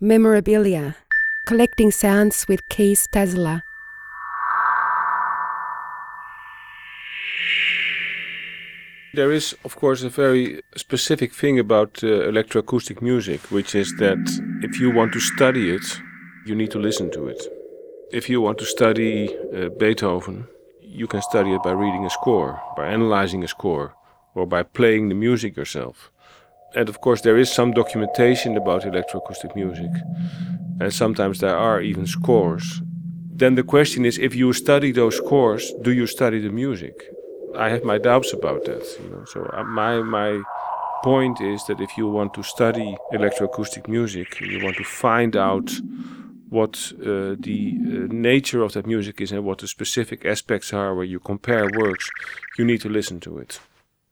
Memorabilia, collecting sounds with Kees Tazelaar. There is, of course, a very specific thing about uh, electroacoustic music, which is that if you want to study it, you need to listen to it. If you want to study uh, Beethoven, you can study it by reading a score, by analyzing a score, or by playing the music yourself. And of course, there is some documentation about electroacoustic music, and sometimes there are even scores. Then the question is if you study those scores, do you study the music? I have my doubts about that. You know, so uh, my my point is that if you want to study electroacoustic music, you want to find out what uh, the uh, nature of that music is and what the specific aspects are where you compare works, you need to listen to it.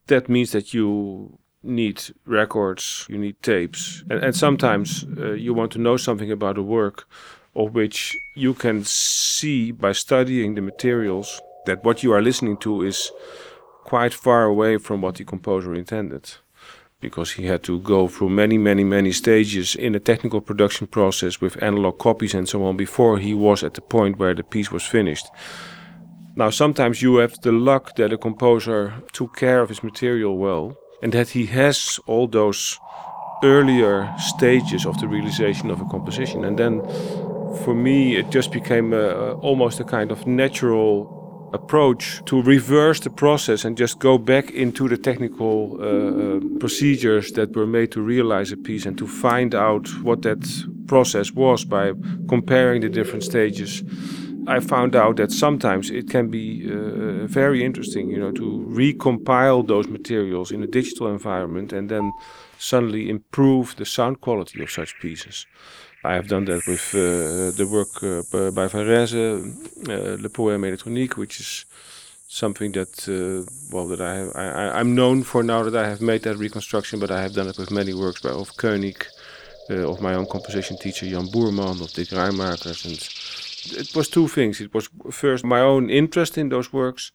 That means that you need records, you need tapes, and, and sometimes uh, you want to know something about a work of which you can see by studying the materials that what you are listening to is quite far away from what the composer intended because he had to go through many, many, many stages in the technical production process with analog copies and so on before he was at the point where the piece was finished. Now, sometimes you have the luck that a composer took care of his material well and that he has all those earlier stages of the realization of a composition. And then for me, it just became a, almost a kind of natural approach to reverse the process and just go back into the technical uh, uh, procedures that were made to realize a piece and to find out what that process was by comparing the different stages. I found out that sometimes it can be uh, very interesting, you know, to recompile those materials in a digital environment and then suddenly improve the sound quality of such pieces. I have done that with uh, the work uh, by Varese, uh, Le Poème Électronique, which is something that uh, well that I, have, I I'm known for now that I have made that reconstruction, but I have done it with many works by of Koenig, uh, of my own composition teacher Jan Boerman, of Dick Raaijmakers, and it was two things. It was first my own interest in those works,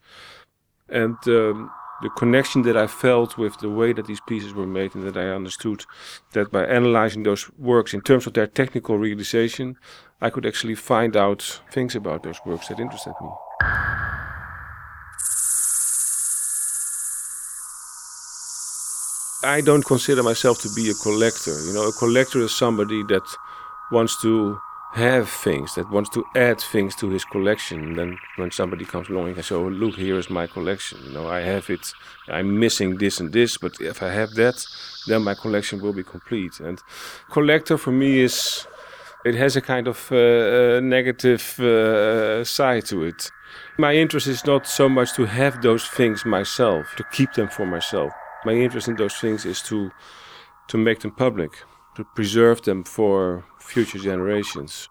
and um, the connection that I felt with the way that these pieces were made, and that I understood that by analyzing those works in terms of their technical realization, I could actually find out things about those works that interested me. I don't consider myself to be a collector. You know, a collector is somebody that wants to have things, that wants to add things to his collection. And then when somebody comes along, and can say, oh, look, here is my collection. You know, I have it. I'm missing this and this, but if I have that, then my collection will be complete. And collector for me is, it has a kind of uh, uh, negative uh, side to it. My interest is not so much to have those things myself, to keep them for myself. My interest in those things is to to make them public, to preserve them for future generations.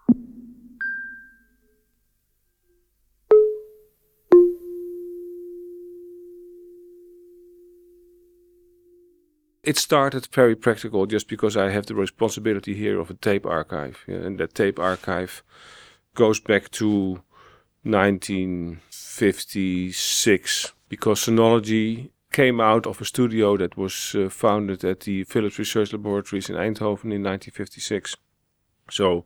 It started very practical just because I have the responsibility here of a tape archive. And that tape archive goes back to 1956 because Sonology came out of a studio that was uh, founded at the Philips Research Laboratories in Eindhoven in 1956. So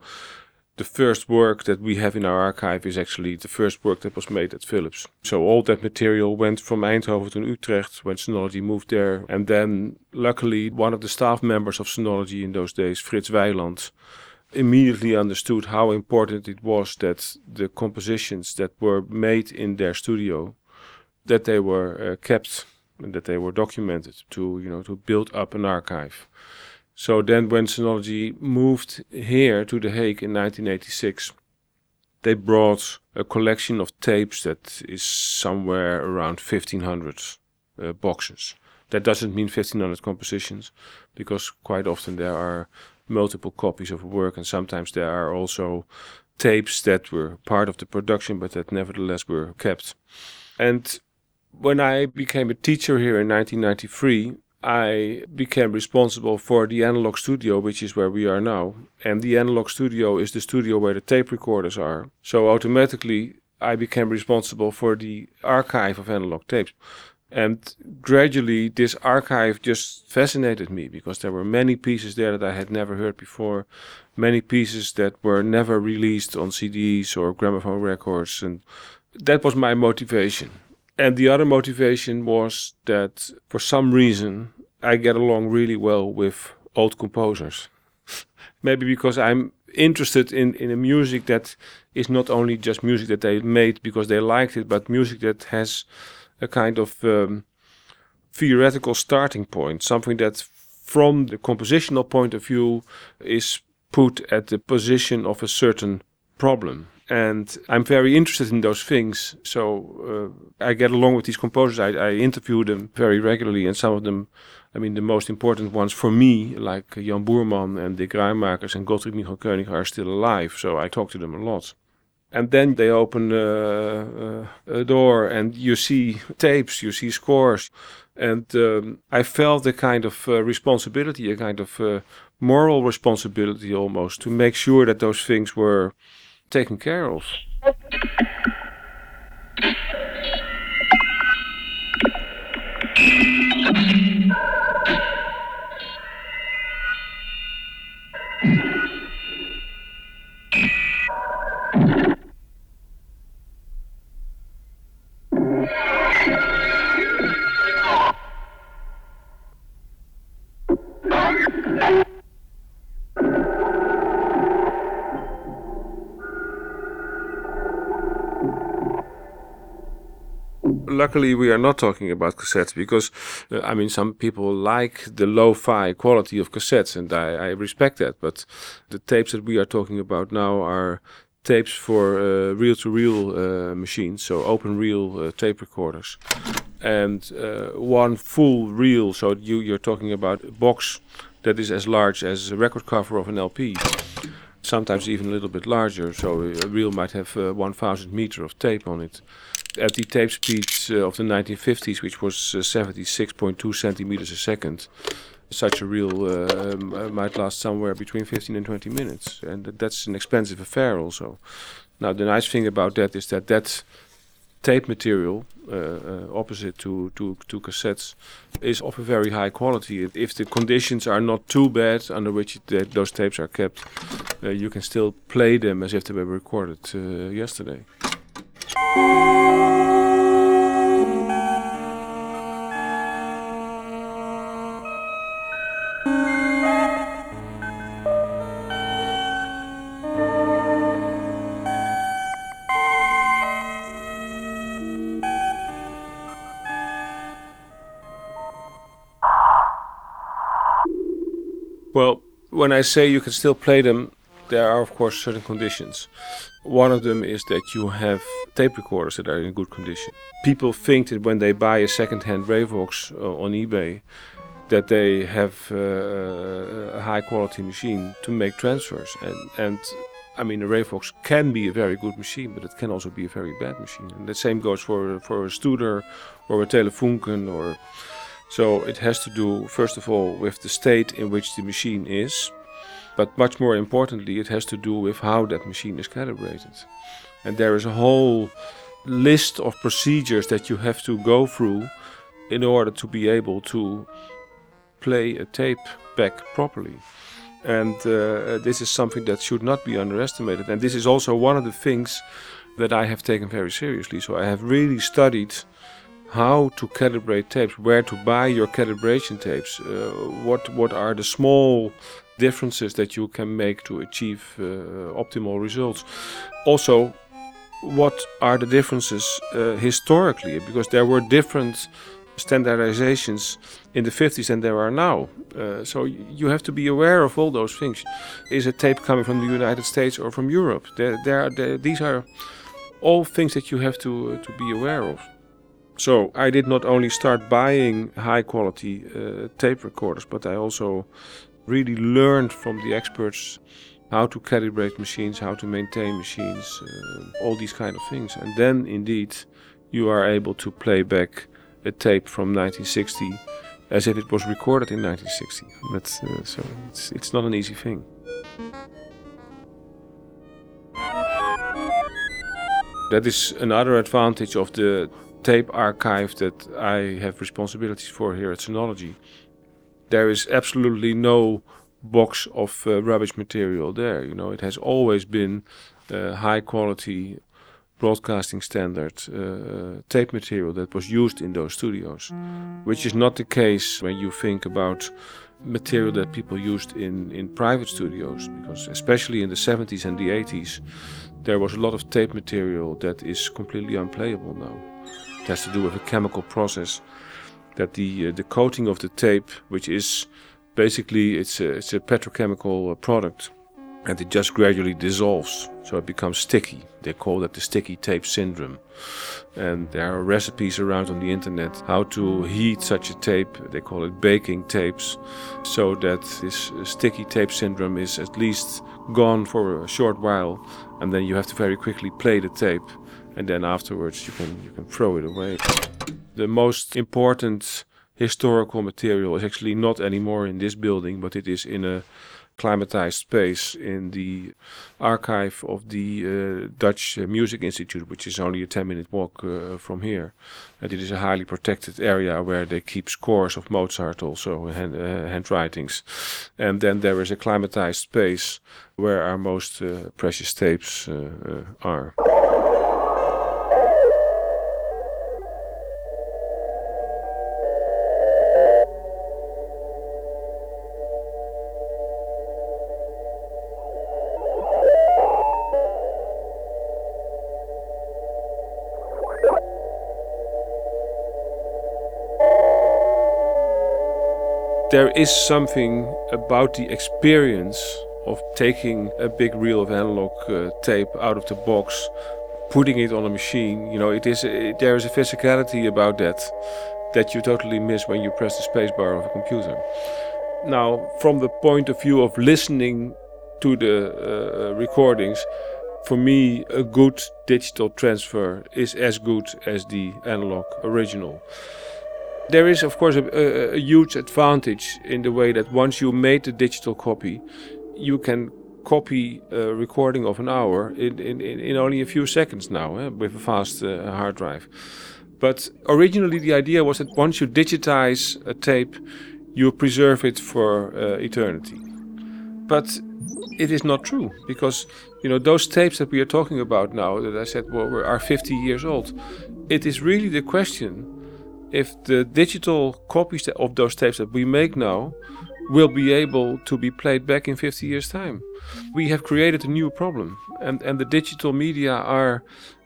the first work that we have in our archive is actually the first work that was made at Philips. So all that material went from Eindhoven to Utrecht when Sonology moved there. And then luckily one of the staff members of Sonology in those days, Frits Weiland, immediately understood how important it was that the compositions that were made in their studio that they were uh, kept that they were documented to you know to build up an archive so then, when Sonology moved here to The Hague in 1986, they brought a collection of tapes that is somewhere around 1500 uh, boxes. That doesn't mean 1500 compositions, because quite often there are multiple copies of a work, and sometimes there are also tapes that were part of the production, but that nevertheless were kept. And when I became a teacher here in 1993, I became responsible for the analog studio, which is where we are now. And the analog studio is the studio where the tape recorders are. So automatically, I became responsible for the archive of analog tapes. And gradually, this archive just fascinated me because there were many pieces there that I had never heard before. many pieces that were never released on CDs or gramophone records, and that was my motivation. And the other motivation was that for some reason I get along really well with old composers. Maybe because I'm interested in, in a music that is not only just music that they made because they liked it, but music that has a kind of um, theoretical starting point, something that from the compositional point of view is put at the position of a certain problem. And I'm very interested in those things. So uh, I get along with these composers. I, I interview them very regularly, and some of them I mean, the most important ones for me, like Jan Boerman and Dick Raaijmakers and Gottfried Michael Koenig, are still alive. So I talk to them a lot. And then they open uh, uh, a door and you see tapes, you see scores. And um, I felt a kind of uh, responsibility, a kind of uh, moral responsibility almost, to make sure that those things were taken care of. Luckily we are not talking about cassettes because uh, I mean some people like the lo-fi quality of cassettes and I, I, respect that but the tapes that we are talking about now are tapes for uh, reel-to-reel uh, machines so open reel uh, tape recorders. And uh, one full reel so you you're talking about a box that is as large as a record cover of an LP sometimes even a little bit larger so a reel might have uh, 1000 meter of tape on it at the tape speeds uh, of the 1950s, which was 76.2 uh, centimeters a second, such a reel uh, um, uh, might last somewhere between 15 and 20 minutes, and that's an expensive affair also. Now the nice thing about that is that that tape material, uh, uh, opposite to, to, to cassettes, is of a very high quality. If the conditions are not too bad under which it, those tapes are kept, you can still play them as if they were recorded yesterday. Well, when I say you can still play them, there are of course certain conditions. One of them is that you have tape recorders that are in good condition. People think that when they buy a second-hand Revox uh, on eBay, that they have uh, a high-quality machine to make transfers, and and I mean, a Revox can be a very good machine, but it can also be a very bad machine. And the same goes for for a Studer or a Telefunken or. So it has to do first of all with the state in which the machine is, but much more importantly, it has to do with how that machine is calibrated. And there is a whole list of procedures that you have to go through in order to be able to play a tape back properly. And uh, this is something that should not be underestimated. And this is also one of the things that I have taken very seriously. So I have really studied how to calibrate tapes, where to buy your calibration tapes, uh, what what are the small differences that you can make to achieve uh, optimal results. Also, what are the differences uh, historically? Because there were different standardizations in the 50s than there are now. Uh, so you have to be aware of all those things. Is a tape coming from the United States or from Europe? There, there, there these are all things that you have to uh, to be aware of. So I did not only start buying high quality uh, tape recorders, but I also really learned from the experts how to calibrate machines, how to maintain machines, uh, all these kind of things. And then indeed you are able to play back a tape from 1960 as if it was recorded in 1960. But uh, so it's, it's not an easy thing. That is another advantage of the tape archive that I have responsibilities for here at Sonology. There is absolutely no box of uh, rubbish material there. You know, it has always been uh, high quality broadcasting standard uh, tape material that was used in those studios, which is not the case when you think about material that people used in, in private studios, because especially in the 70s and the 80s, there was a lot of tape material that is completely unplayable now. It has to do with a chemical process that the uh, the coating of the tape, which is basically it's a, it's a petrochemical uh, product, and it just gradually dissolves, so it becomes sticky. They call that the sticky tape syndrome, and there are recipes around on the internet how to heat such a tape. They call it baking tapes, so that this sticky tape syndrome is at least gone for a short while, and then you have to very quickly play the tape, and then afterwards you can you can throw it away. The most important historical material is actually not anymore in this building, but it is in a climatized space in the archive of the uh, Dutch uh, Music Institute, which is only a 10 minute walk uh, from here. And it is a highly protected area where they keep scores of Mozart, also hand, uh, handwritings. And then there is a climatized space where our most uh, precious tapes uh, are. There is something about the experience of taking a big reel of analog uh, tape out of the box, putting it on a machine. You know, it is it, there is a physicality about that that you totally miss when you press the spacebar of a computer. Now, from the point of view of listening to the uh, recordings, for me, a good digital transfer is as good as the analog original. There is, of course, a, a, a, huge advantage in the way that once you made the digital copy, you can copy a recording of an hour in, in, in only a few seconds now eh, with a fast uh, hard drive. But originally, the idea was that once you digitize a tape, you preserve it for uh, eternity. But it is not true because you know those tapes that we are talking about now that I said well, are 50 years old. It is really the question if the digital copies of those tapes that we make now will be able to be played back in 50 years time. We have created a new problem and and the digital media are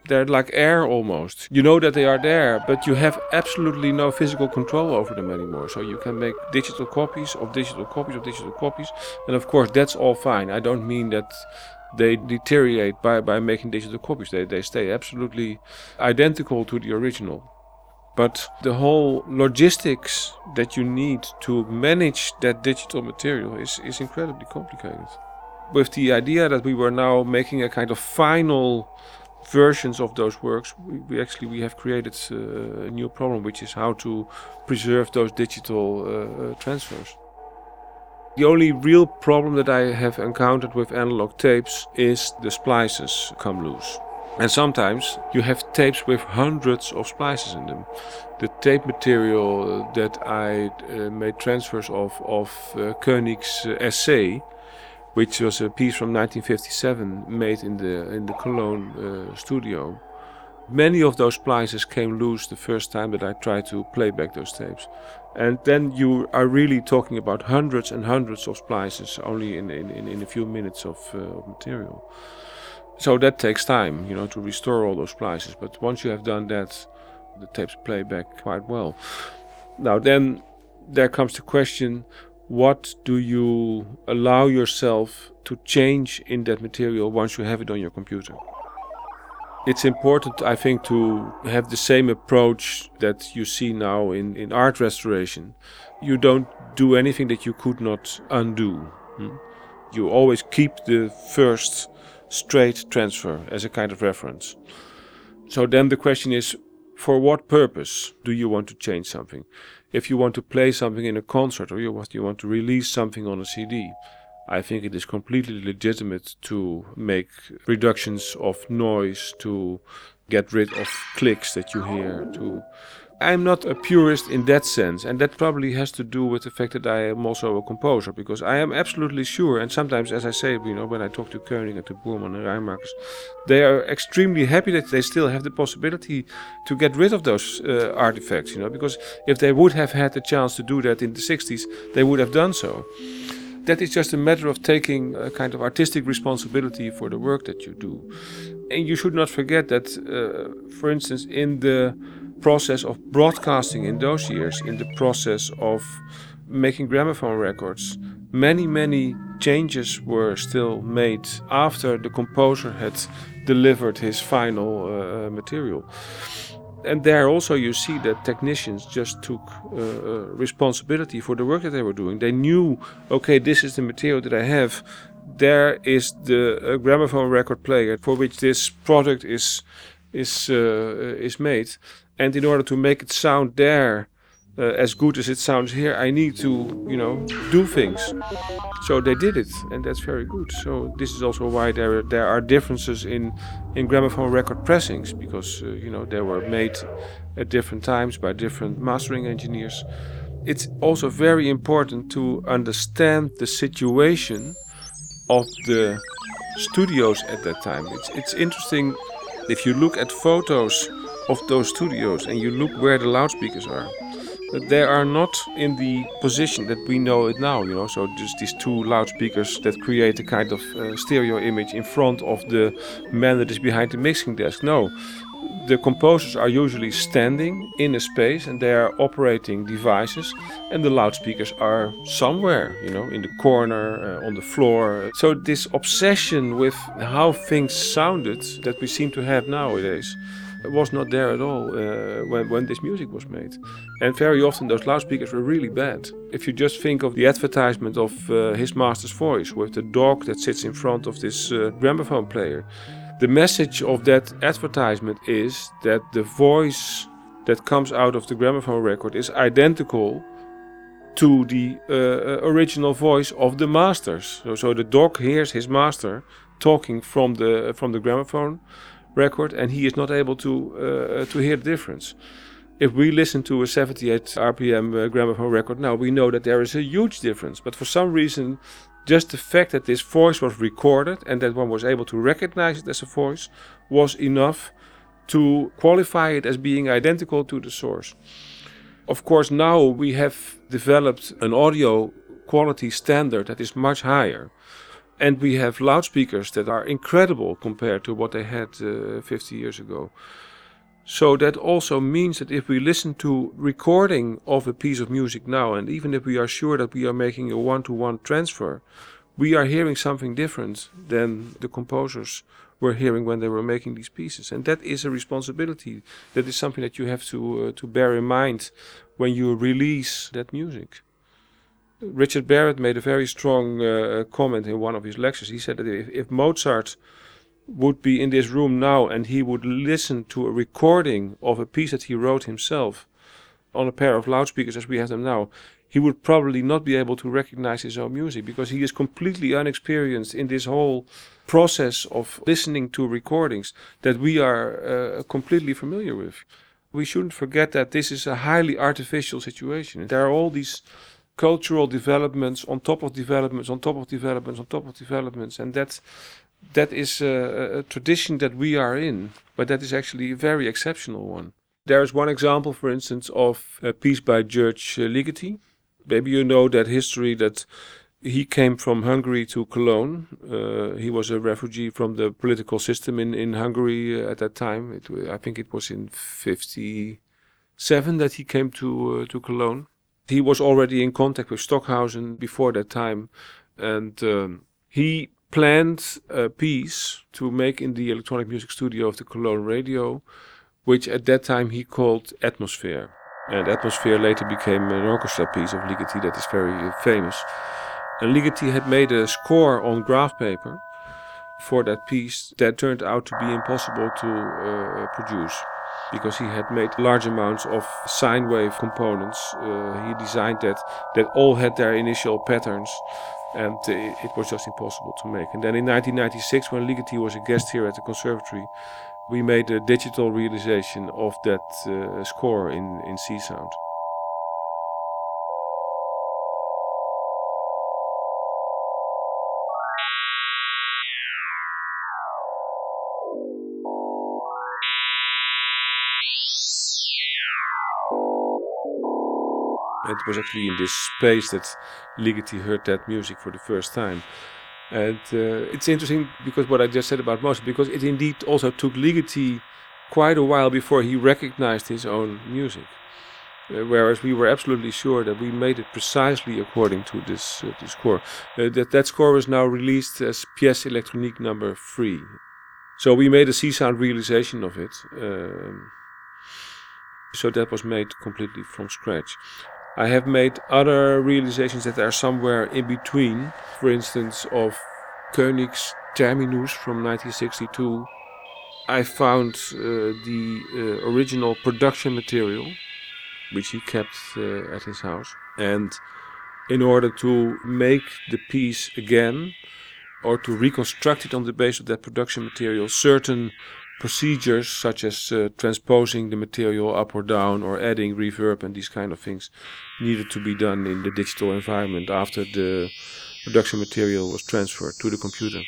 they're like air almost. You know that they are there but you have absolutely no physical control over them anymore. So you can make digital copies of digital copies of digital copies and of course that's all fine. I don't mean that they deteriorate by, by making digital copies. They, they stay absolutely identical to the original but the whole logistics that you need to manage that digital material is, is incredibly complicated. With the idea that we were now making a kind of final versions of those works, we, we actually we have created uh, a new problem, which is how to preserve those digital uh, uh, transfers. The only real problem that I have encountered with analog tapes is the splices come loose. And sometimes you have tapes with hundreds of splices in them. The tape material that I uh, made transfers of of uh, Koenig's uh, Essay, which was a piece from 1957 made in the in the Cologne uh, studio. Many of those splices came loose the first time that I tried to play back those tapes. And then you are really talking about hundreds and hundreds of splices only in, in, in a few minutes of, uh, of material. So that takes time, you know, to restore all those splices. But once you have done that, the tapes play back quite well. Now, then there comes the question what do you allow yourself to change in that material once you have it on your computer? It's important, I think, to have the same approach that you see now in, in art restoration. You don't do anything that you could not undo. Hmm? You always keep the first straight transfer as a kind of reference. So then the question is for what purpose do you want to change something? If you want to play something in a concert or you want, you want to release something on a CD, I think it is completely legitimate to make reductions of noise, to get rid of clicks that you hear, to I'm not a purist in that sense, and that probably has to do with the fact that I am also a composer, because I am absolutely sure, and sometimes, as I say, you know, when I talk to Koenig and to Boerman and Raaijmakers, they are extremely happy that they still have the possibility to get rid of those uh, artifacts, you know, because if they would have had the chance to do that in the 60s, they would have done so. That is just a matter of taking a kind of artistic responsibility for the work that you do. And you should not forget that, uh, for instance, in the process of broadcasting in those years, in the process of making gramophone records, many, many changes were still made after the composer had delivered his final uh, material. And there also you see that technicians just took uh, uh, responsibility for the work that they were doing. They knew, okay, this is the material that I have. There is the uh, gramophone record player for which this product is is uh, is made and in order to make it sound there uh, as good as it sounds here, I need to, you know, do things. So they did it, and that's very good. So this is also why there there are differences in in gramophone record pressings because uh, you know they were made at different times by different mastering engineers. It's also very important to understand the situation of the studios at that time. It's it's interesting if you look at photos of those studios and you look where the loudspeakers are, they are not in the position that we know it now, you know. So just these two loudspeakers that create a kind of uh, stereo image in front of the man that is behind the mixing desk. No, the composers are usually standing in a space and they are operating devices, and the loudspeakers are somewhere, you know, in the corner, uh, on the floor. So, this obsession with how things sounded that we seem to have nowadays was not there at all uh, when, when this music was made. And very often those loudspeakers were really bad. If you just think of the advertisement of uh, His Master's Voice with the dog that sits in front of this uh, gramophone player, the message of that advertisement is that the voice that comes out of the gramophone record is identical to the uh, uh, original voice of the masters. So, so the dog hears his master talking from the from the gramophone record, and he is not able to uh, to hear the difference. If we listen to a 78 RPM uh, gramophone record now, we know that there is a huge difference. But for some reason, just the fact that this voice was recorded and that one was able to recognize it as a voice was enough to qualify it as being identical to the source. Of course, now we have developed an audio quality standard that is much higher. And we have loudspeakers that are incredible compared to what they had uh, 50 years ago. So that also means that if we listen to recording of a piece of music now, and even if we are sure that we are making a one-to-one transfer, we are hearing something different than the composers were hearing when they were making these pieces. And that is a responsibility. That is something that you have to uh, to bear in mind when you release that music. Richard Barrett made a very strong uh, comment in one of his lectures. He said that if, if, Mozart would be in this room now and he would listen to a recording of a piece that he wrote himself on a pair of loudspeakers as we have them now, he would probably not be able to recognize his own music because he is completely unexperienced in this whole process of listening to recordings that we are uh, completely familiar with. We shouldn't forget that this is a highly artificial situation. There are all these cultural developments on top of developments on top of developments on top of developments and that that is a, a, tradition that we are in but that is actually a very exceptional one there is one example for instance of a piece by George Ligeti maybe you know that history that he came from Hungary to Cologne. Uh, he was a refugee from the political system in, in Hungary uh, at that time. It, I think it was in 57 that he came to uh, to Cologne he was already in contact with Stockhausen before that time, and um, he planned a piece to make in the electronic music studio of the Cologne Radio, which at that time he called Atmosphere. And Atmosphere later became an orchestra piece of Ligeti that is very famous. And Ligeti had made a score on graph paper for that piece that turned out to be impossible to uh, produce because he had made large amounts of sine wave components. Uh, he designed that that all had their initial patterns, and uh, it was just impossible to make. And then in 1996, when Ligeti was a guest here at the conservatory, We made a digital realization of that uh, score in, in Csound. It was actually in this space that Ligeti heard that music for the first time. And uh, it's interesting because what I just said about Mozart, because it indeed also took Ligeti quite a while before he recognized his own music. Uh, whereas we were absolutely sure that we made it precisely according to this, uh, score. Uh, that, that score was now released as Pièce électronique number three. So we made a Csound realization of it. Um, so that was made completely from scratch. I have made other realizations that are somewhere in between. For instance, of Koenig's Terminus from 1962. I found uh, the uh, original production material, which he kept uh, at his house. And in order to make the piece again, or to reconstruct it on the basis of that production material, certain procedures such as uh, transposing the material up or down or adding reverb and these kind of things needed to be done in the digital environment after the production material was transferred to the computer.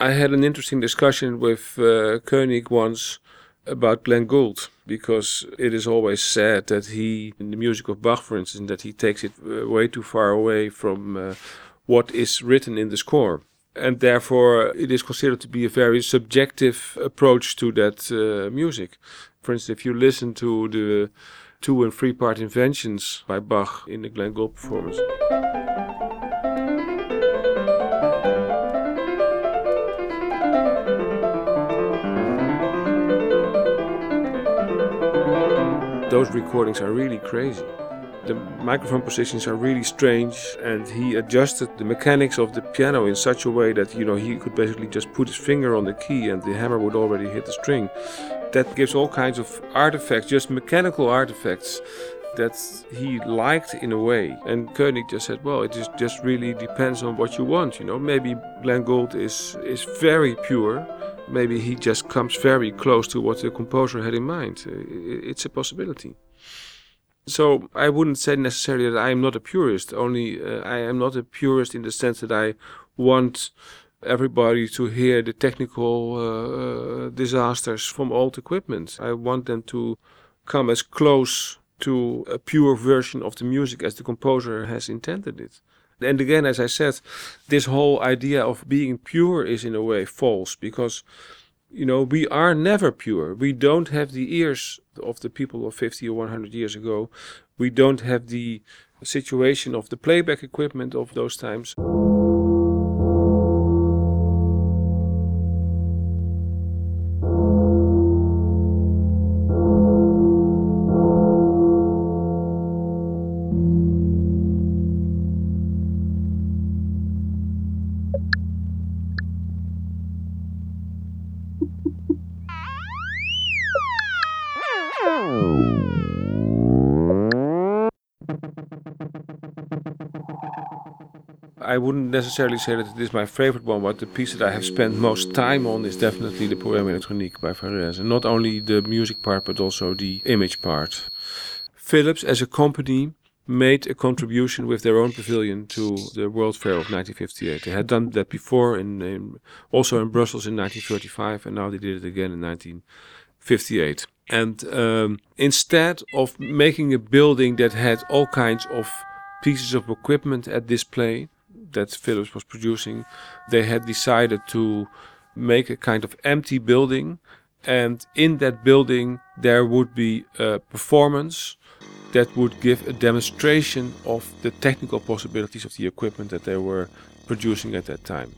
I had an interesting discussion with uh, Koenig once about Glenn Gould because it is always said that he, in the music of Bach, for instance, that he takes it uh, way too far away from uh, what is written in the score. And therefore, it is considered to be a very subjective approach to that uh, music. For instance, if you listen to the two and three part inventions by Bach in the Glenn Gould performance. Those recordings are really crazy. The microphone positions are really strange, and he adjusted the mechanics of the piano in such a way that you know he could basically just put his finger on the key and the hammer would already hit the string. That gives all kinds of artifacts, just mechanical artifacts that he liked in a way. And Koenig just said, well, it just, just really depends on what you want. You know, maybe Glenn Gould is is very pure. Maybe he just comes very close to what the composer had in mind. It's a possibility. So I wouldn't say necessarily that I am not a purist. Only uh, I am not a purist in the sense that I want everybody to hear the technical uh, disasters from old equipment. I want them to come as close to a pure version of the music as the composer has intended it. And again, as I said, this whole idea of being pure is in a way false because, you know, we are never pure. We don't have the ears of the people of 50 or 100 years ago. We don't have the situation of the playback equipment of those times. Wouldn't necessarily say that it is my favorite one, but the piece that I have spent most time on is definitely the Poème électronique by Varese. And not only the music part, but also the image part. Philips, as a company, made a contribution with their own pavilion to the World Fair of 1958. They had done that before, in, in also in Brussels in 1935, and now they did it again in 1958. And um, instead of making a building that had all kinds of pieces of equipment at display, that Philips was producing, they had decided to make a kind of empty building. And in that building, there would be a performance that would give a demonstration of the technical possibilities of the equipment that they were producing at that time.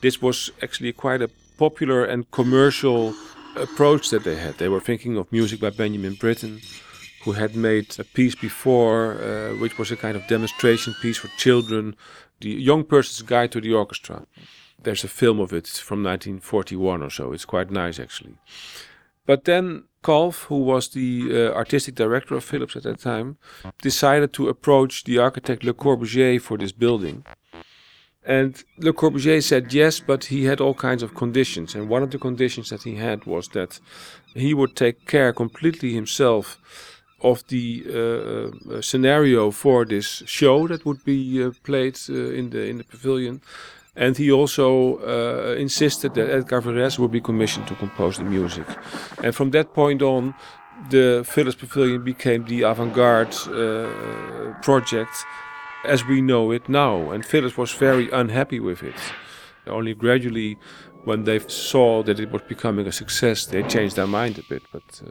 This was actually quite a popular and commercial approach that they had. They were thinking of music by Benjamin Britten, who had made a piece before, uh, which was a kind of demonstration piece for children the Young Person's Guide to the Orchestra. There's a film of it from 1941 or so. It's quite nice, actually. But then Kalff, who was the uh, artistic director of Philips at that time, decided to approach the architect Le Corbusier for this building. And Le Corbusier said yes, but he had all kinds of conditions. And one of the conditions that he had was that he would take care completely himself of the uh, uh, scenario for this show that would be uh, played uh, in the in the pavilion. And he also uh, insisted that Edgar Varese would be commissioned to compose the music. And from that point on, the Philips Pavilion became the avant-garde uh, project as we know it now. And Philips was very unhappy with it. Only gradually, when they saw that it was becoming a success, they changed their mind a bit. But uh,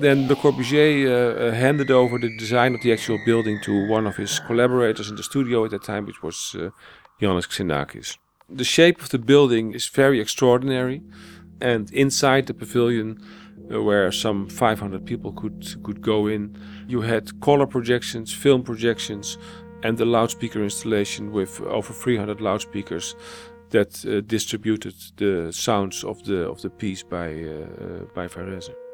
then Le Corbusier uh, handed over the design of the actual building to one of his collaborators in the studio at that time, which was uh, Iannis Xenakis. The shape of the building is very extraordinary, and inside the pavilion, uh, where some 500 people could could go in, you had color projections, film projections, and a loudspeaker installation with over 300 loudspeakers that uh, distributed the sounds of the of the piece by uh, by Varese.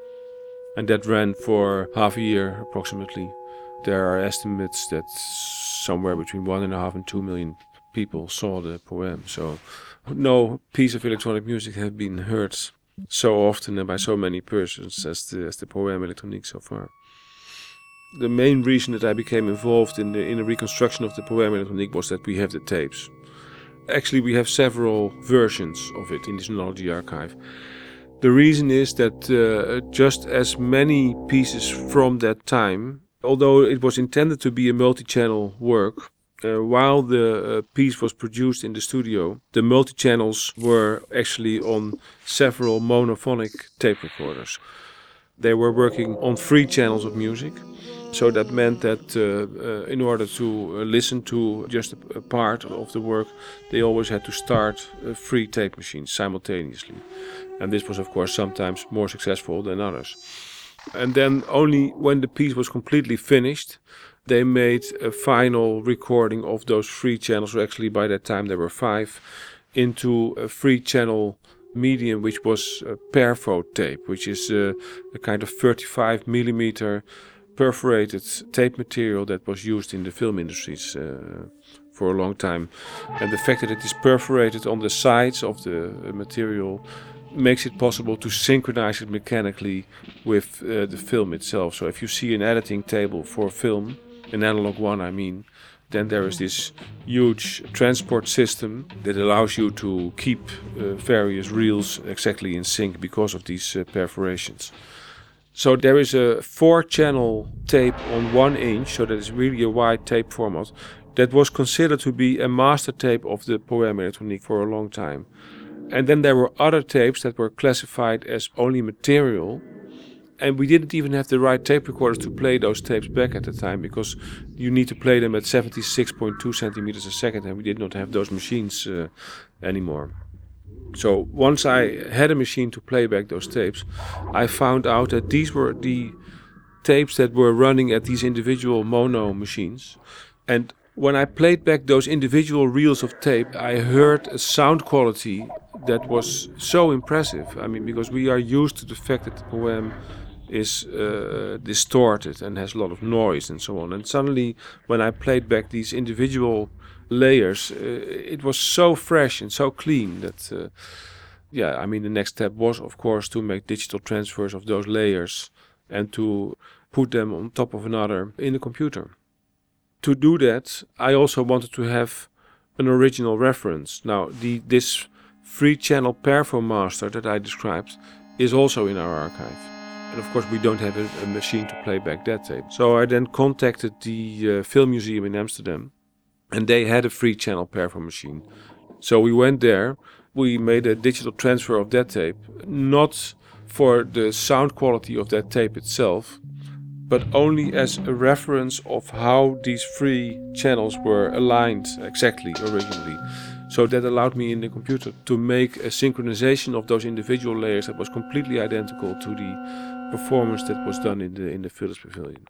And that ran for half a year approximately. There are estimates that somewhere between one and a half and two million people saw the poem. So no piece of electronic music has been heard so often and by so many persons as the, as the poem electronique so far. The main reason that I became involved in the in the reconstruction of the poem electronique was that we have the tapes. Actually, we have several versions of it in the Sonology archive. The reason is that uh, just as many pieces from that time, although it was intended to be a multi-channel work, uh, while the uh, piece was produced in the studio, the multi-channels were actually on several monophonic tape recorders. They were working on three channels of music. So that meant that uh, uh, in order to uh, listen to just a, a, part of the work, they always had to start uh, three tape machines simultaneously. And this was, of course, sometimes more successful than others. And then only when the piece was completely finished, they made a final recording of those three channels. So actually, by that time, there were five into a three channel medium, which was a Perfo tape, which is a, a kind of 35 millimeter perforated tape material that was used in the film industries uh, for a long time. And the fact that it is perforated on the sides of the uh, material makes it possible to synchronize it mechanically with uh, the film itself. So if you see an editing table for a film, an analog one, I mean, then there is this huge transport system that allows you to keep uh, various reels exactly in sync because of these uh, perforations. So there is a four channel tape on one inch, so that is really a wide tape format, that was considered to be a master tape of the Poème Electronique for a long time. And then there were other tapes that were classified as only material. And we didn't even have the right tape recorders to play those tapes back at the time because you need to play them at 76.2 centimeters a second, and we did not have those machines uh, anymore. So once I had a machine to play back those tapes, I found out that these were the tapes that were running at these individual mono machines. And when I played back those individual reels of tape, I heard a sound quality that was so impressive. I mean, because we are used to the fact that the poem is uh, distorted and has a lot of noise and so on. And suddenly, when I played back these individual layers, uh, it was so fresh and so clean that, uh, yeah, I mean, the next step was, of course, to make digital transfers of those layers and to put them on top of another in the computer. To do that, I also wanted to have an original reference. Now, the this three-channel Perfo master that I described is also in our archive. And of course, we don't have a, a machine to play back that tape. So I then contacted the uh, Film Museum in Amsterdam and they had a free channel Perfo machine. So we went there, we made a digital transfer of that tape, not for the sound quality of that tape itself, but only as a reference of how these three channels were aligned exactly originally. So that allowed me in the computer to make a synchronization of those individual layers that was completely identical to the performance that was done in the in the Philips Pavilion.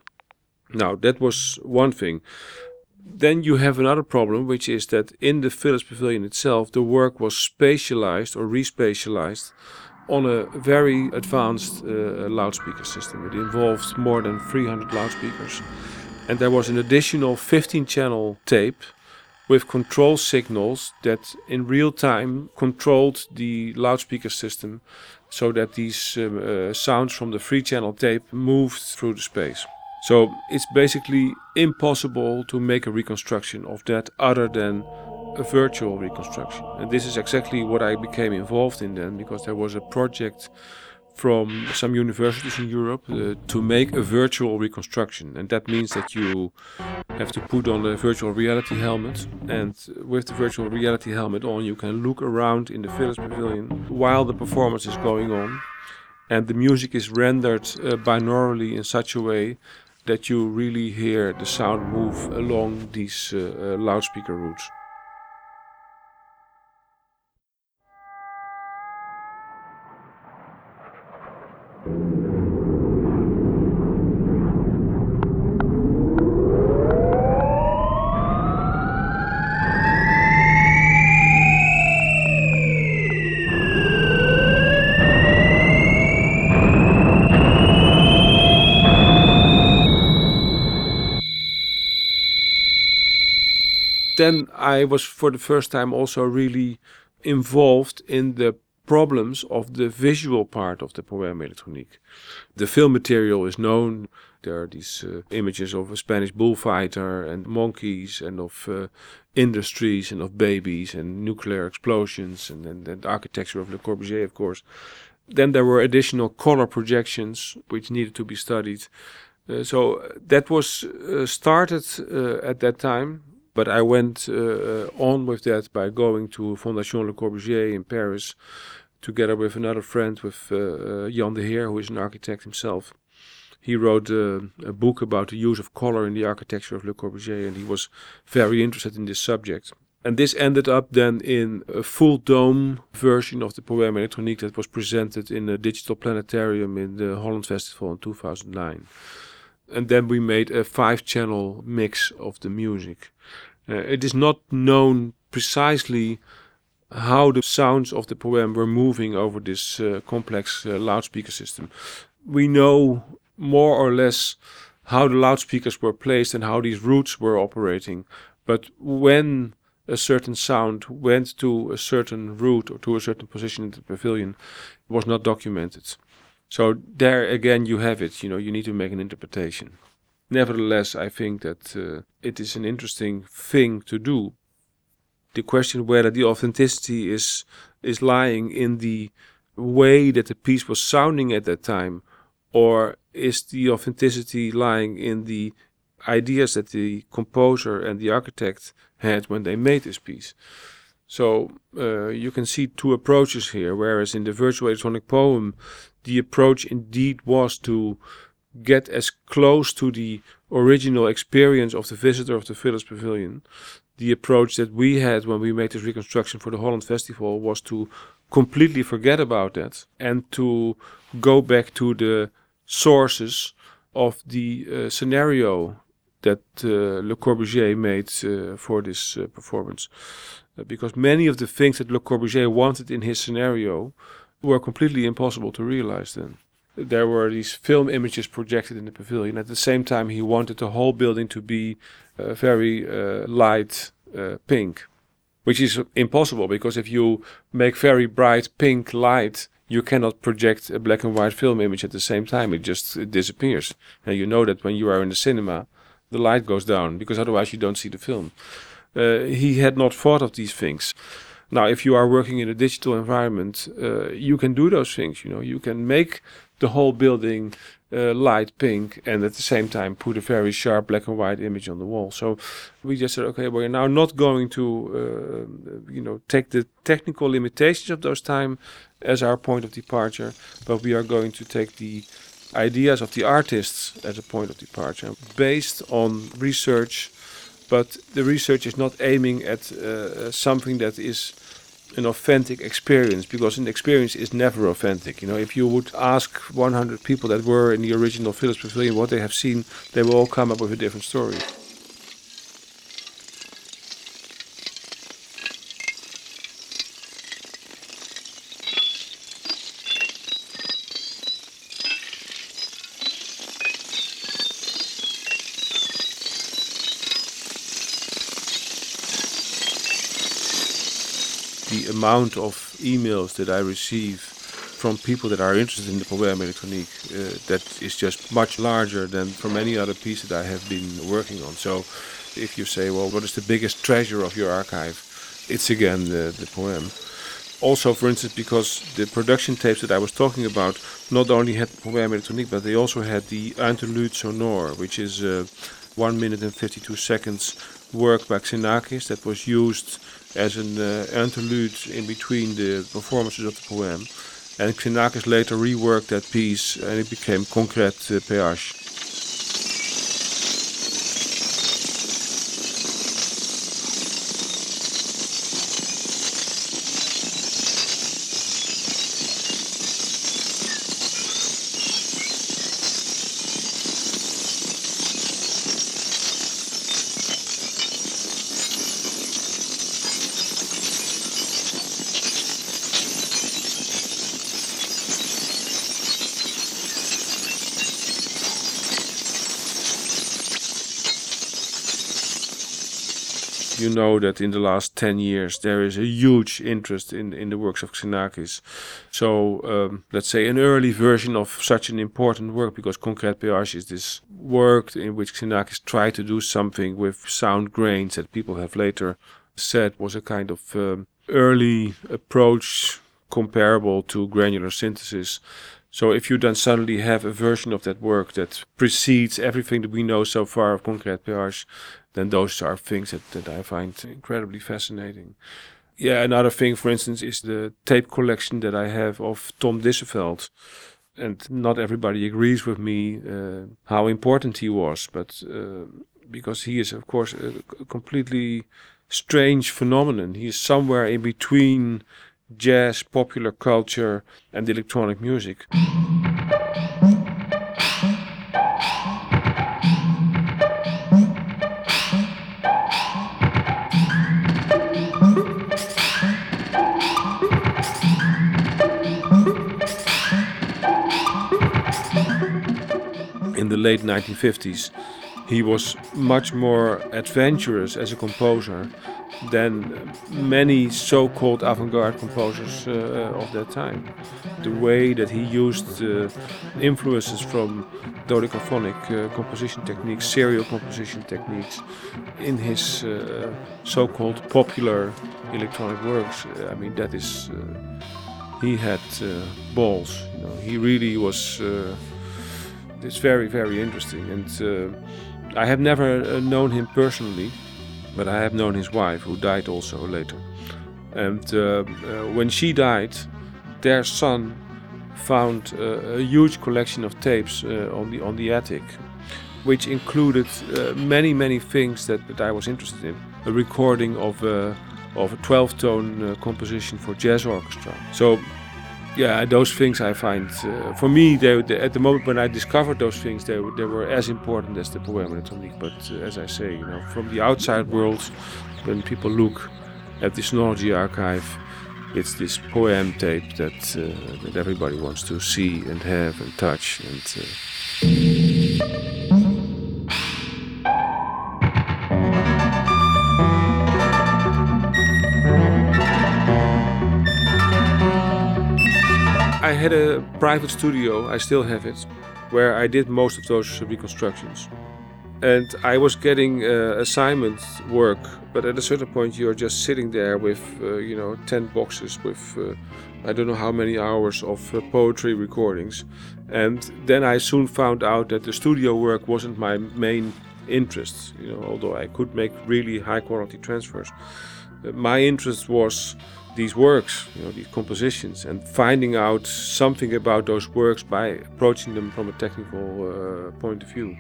Now that was one thing then you have another problem, which is that in the Philips Pavilion itself, the work was spatialized or respatialized on a very advanced uh, loudspeaker system. It involved more than 300 loudspeakers. And there was an additional 15 channel tape with control signals that in real time controlled the loudspeaker system so that these um, uh, sounds from the three channel tape moved through the space. So it's basically impossible to make a reconstruction of that other than a virtual reconstruction. And this is exactly what I became involved in then because there was a project from some universities in Europe uh, to make a virtual reconstruction. And that means that you have to put on a virtual reality helmet. And with the virtual reality helmet on, you can look around in the Philips Pavilion while the performance is going on. And the music is rendered uh, binaurally in such a way that you really hear the sound move along these uh, uh loudspeaker routes. Then I was for the first time also really involved in the problems of the visual part of the poème électronique. The film material is known. There are these uh, images of a Spanish bullfighter and monkeys and of uh, industries and of babies and nuclear explosions and, and, and the architecture of Le Corbusier, of course. Then there were additional color projections which needed to be studied. Uh, so that was uh, started uh, at that time but I went uh, on with that by going to Fondation Le Corbusier in Paris, together with another friend, with uh, uh, Jan de Heer, who is an architect himself. He wrote uh, a book about the use of color in the architecture of Le Corbusier, and he was very interested in this subject. And this ended up then in a full dome version of the Poème Electronique that was presented in a digital planetarium in the Holland Festival in 2009 and then we made a five channel mix of the music. Uh, it is not known precisely how the sounds of the poem were moving over this uh, complex uh, loudspeaker system. We know more or less how the loudspeakers were placed and how these routes were operating, but when a certain sound went to a certain route or to a certain position in the pavilion was not documented. So there again, you have it. You know, you need to make an interpretation. Nevertheless, I think that uh, it is an interesting thing to do. The question whether the authenticity is is lying in the way that the piece was sounding at that time, or is the authenticity lying in the ideas that the composer and the architect had when they made this piece? So uh, you can see two approaches here. Whereas in the virtual electronic poem, the approach indeed was to get as close to the original experience of the visitor of the Philips Pavilion. The approach that we had when we made this reconstruction for the Holland Festival was to completely forget about that and to go back to the sources of the uh, scenario that uh, Le Corbusier made uh, for this uh, performance. Uh, because many of the things that Le Corbusier wanted in his scenario were completely impossible to realize then. There were these film images projected in the pavilion. At the same time, he wanted the whole building to be uh, very uh, light uh, pink, which is impossible because if you make very bright pink light, you cannot project a black and white film image at the same time. It just it disappears. And you know that when you are in the cinema, the light goes down because otherwise you don't see the film. Uh, he had not thought of these things. Now, if you are working in a digital environment, uh, you can do those things. You know, you can make the whole building uh, light pink and at the same time put a very sharp black and white image on the wall. So we just said, okay, we're now not going to, uh, you know, take the technical limitations of those time as our point of departure, but we are going to take the ideas of the artists as a point of departure based on research but the research is not aiming at uh, something that is an authentic experience because an experience is never authentic. You know, if you would ask 100 people that were in the original Philips Pavilion what they have seen, they will all come up with a different story. the amount of emails that I receive from people that are interested in the Poème électronique, uh, that is just much larger than from any other piece that I have been working on. So if you say, well, what is the biggest treasure of your archive? It's again the, the poem. Also, for instance, because the production tapes that I was talking about not only had Poème électronique, but they also had the Interlude Sonore, which is uh, 1 minute and 52 seconds work by Xenakis that was used as an uh, interlude in between the performances of the poem. And Xenakis later reworked that piece and it became Concrete uh, PH. You know that in the last 10 years there is a huge interest in, in the works of Xenakis. So, um, let's say an early version of such an important work, because Concrete PH is this work in which Xenakis tried to do something with sound grains that people have later said was a kind of um, early approach comparable to granular synthesis. So if you then suddenly have a version of that work that precedes everything that we know so far of Concrete PH, then those are things that, that I find incredibly fascinating. Yeah, another thing, for instance, is the tape collection that I have of Tom Dissevelt. And not everybody agrees with me uh, how important he was, but uh, because he is, of course, a, a completely strange phenomenon. He is somewhere in between jazz, popular culture, and electronic music. Late 1950s, he was much more adventurous as a composer than many so-called avant-garde composers uh, of that time. The way that he used uh, influences from dodecaphonic uh, composition techniques, serial composition techniques, in his uh, so-called popular electronic works. Uh, I mean, that is, uh, he had balls. You know, he really was. It's very, very interesting, and I have never known him personally but I have known his wife, who died also later. And uh, uh, when she died, their son found uh, a huge collection of tapes uh, on the on the attic, which included uh, many many things that, that I was interested in. A recording of a of a 12-tone composition for jazz orchestra. So yeah, those things I find uh, for me they, they, at the moment when I discovered those things they, they were as important as the poem and électronique. But uh, as I say, you know, from the outside world, when people look at the Sonology archive, it's this poem tape that uh, that everybody wants to see and have and touch and. I had a private studio, I still have it, where I did most of those reconstructions. And I was getting uh, assignment work, but at a certain point you're just sitting there with, uh, you know, 10 boxes with uh, I don't know how many hours of uh, poetry recordings. And then I soon found out that the studio work wasn't my main interest, you know, although I could make really high quality transfers. Uh, my interest was these works, you know, these compositions, and finding out something about those works by approaching them from a technical uh, point of view.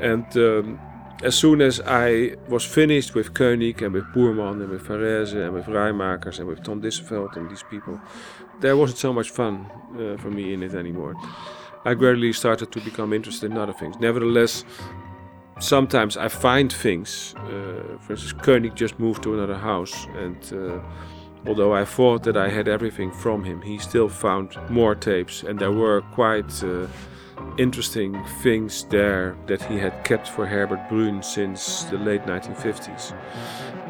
And um, as soon as I was finished with Koenig and with Boerman and with Varese and with Raaijmakers and with Tom Dissevelt and these people, there wasn't so much fun uh, for me in it anymore. I gradually started to become interested in other things. Nevertheless, sometimes I find things. Uh, for instance, Koenig just moved to another house and uh, Although I thought that I had everything from him, he still found more tapes, and there were quite uh, interesting things there that he had kept for Herbert Brun since the late 1950s.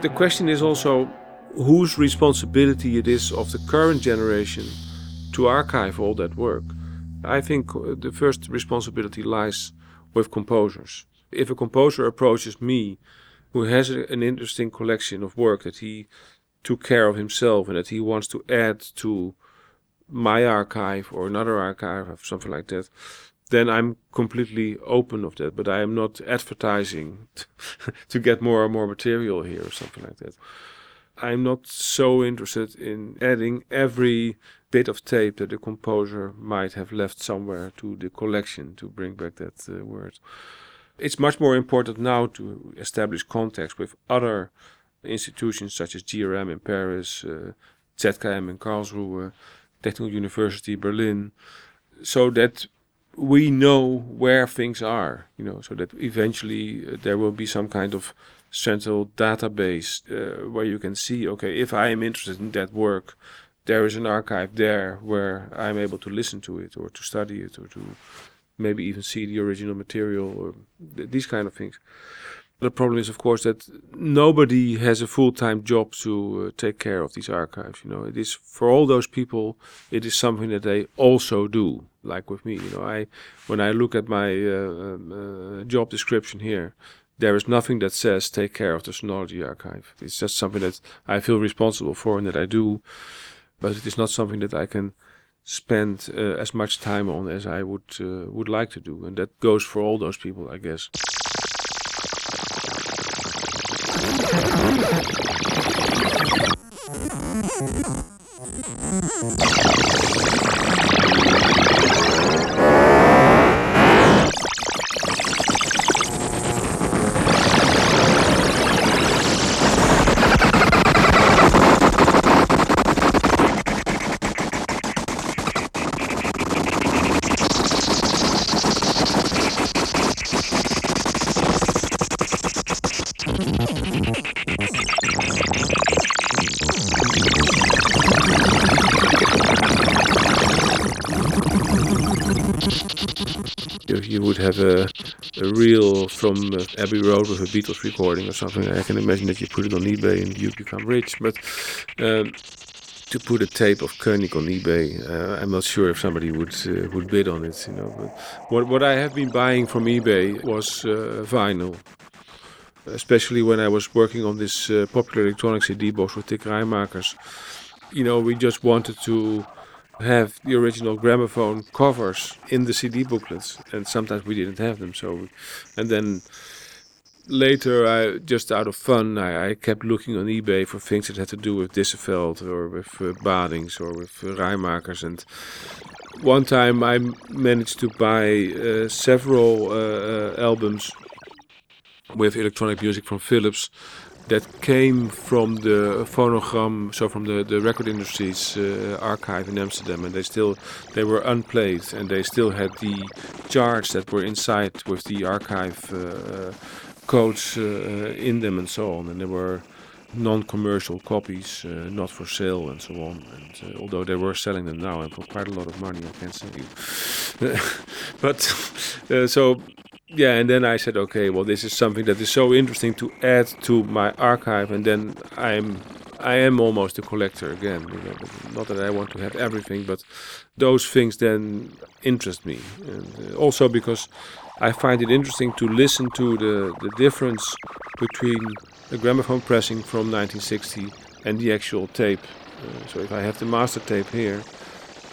The question is also whose responsibility it is of the current generation to archive all that work. I think uh, the first responsibility lies with composers. If a composer approaches me, who has an interesting collection of work that he took care of himself and that he wants to add to my archive or another archive or something like that, then I'm completely open of that. But I am not advertising to get more and more material here or something like that. I'm not so interested in adding every bit of tape that the composer might have left somewhere to the collection to bring back that uh, word. It's much more important now to establish contacts with other institutions such as GRM in Paris, uh, ZKM in Karlsruhe, Technical University Berlin, so that we know where things are, you know, so that eventually uh, there will be some kind of central database uh, where you can see, okay, if I am interested in that work, there is an archive there where I'm able to listen to it or to study it or to maybe even see the original material or th these kind of things. The problem is, of course, that nobody has a full-time job to uh, take care of these archives. You know, it is for all those people. It is something that they also do, like with me. You know, I when I look at my uh, um, uh, job description here, there is nothing that says take care of the sonology archive. It's just something that I feel responsible for and that I do, but it is not something that I can spend uh, as much time on as I would uh, would like to do, and that goes for all those people, I guess. Thank you. Beatles recording or something, I can imagine that you put it on eBay and you become rich. But um, to put a tape of Koenig on eBay, uh, I'm not sure if somebody would uh, would bid on it. You know, but what what I have been buying from eBay was uh, vinyl, especially when I was working on this uh, popular electronic CD box with Dick Raaijmakers. You know, we just wanted to have the original gramophone covers in the CD booklets, and sometimes we didn't have them. So, and then later, I just out of fun, I, I kept looking on eBay for things that had to do with Dissevelt or with uh, Badings or with uh, Raaijmakers. And one time, I managed to buy uh, several uh, uh, albums with electronic music from Philips that came from the phonogram, so from the, the record industry's uh, archive in Amsterdam, and they still they were unplayed, and they still had the charts that were inside with the archive uh, codes uh, in them and so on, and there were non-commercial copies, uh, not for sale and so on. And uh, although they were selling them now and for quite a lot of money, I can say you. but so yeah, and then I said, okay, well, this is something that is so interesting to add to my archive, and then I'm I am almost a collector again. You know, not that I want to have everything, but those things then interest me, and uh, also because I find it interesting to listen to the the difference between a gramophone pressing from 1960 and the actual tape. Uh, so if I have the master tape here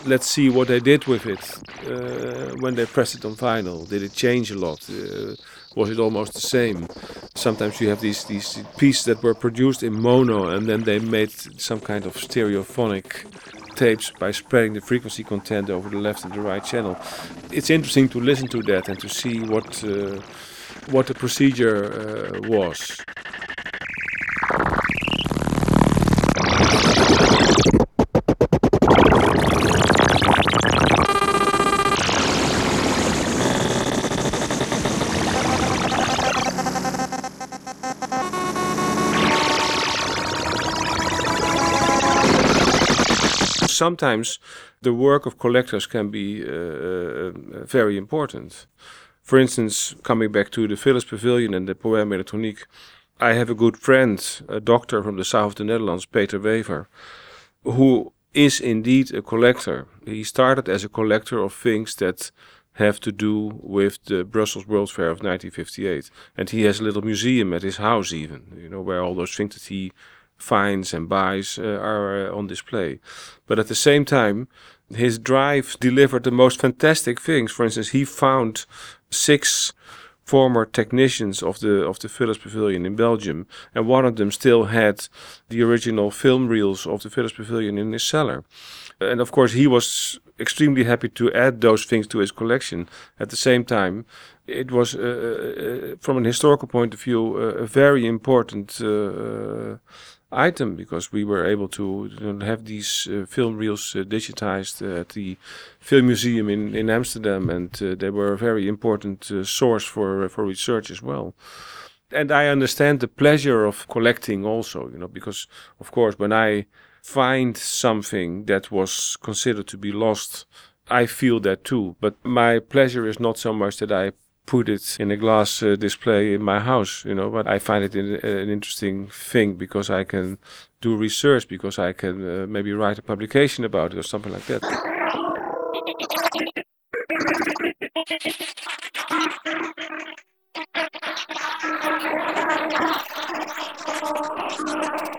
let's see what they did with it uh, when they pressed it on vinyl. Did it change a lot? Uh, was it almost the same? Sometimes you have these these pieces that were produced in mono and then they made some kind of stereophonic tapes by spreading the frequency content over the left and the right channel. It's interesting to listen to that and to see what uh, what the procedure uh, was. Sometimes the work of collectors can be uh, uh, very important. For instance, coming back to the Philips Pavilion and the Poème Electronique, I have a good friend, a doctor from the south of the Netherlands, Peter Wever, who is indeed a collector. He started as a collector of things that have to do with the Brussels World Fair of 1958. And he has a little museum at his house, even, you know, where all those things that he finds and buys uh, are uh, on display. But at the same time, his drive delivered the most fantastic things. For instance, he found six former technicians of the of the Philips Pavilion in Belgium, and one of them still had the original film reels of the Philips Pavilion in his cellar. And of course, he was extremely happy to add those things to his collection. At the same time, it was, uh, uh, from an historical point of view, uh, a very important uh, item because we were able to have these uh, film reels uh, digitized at the Film Museum in, in Amsterdam, and they were a very important source for for research as well. And I understand the pleasure of collecting also, you know, because of course when I find something that was considered to be lost, I feel that too. But my pleasure is not so much that I put it in a glass uh, display in my house, you know. But I find it in, uh, an interesting thing because I can do research, because I can uh, maybe write a publication about it or something like that.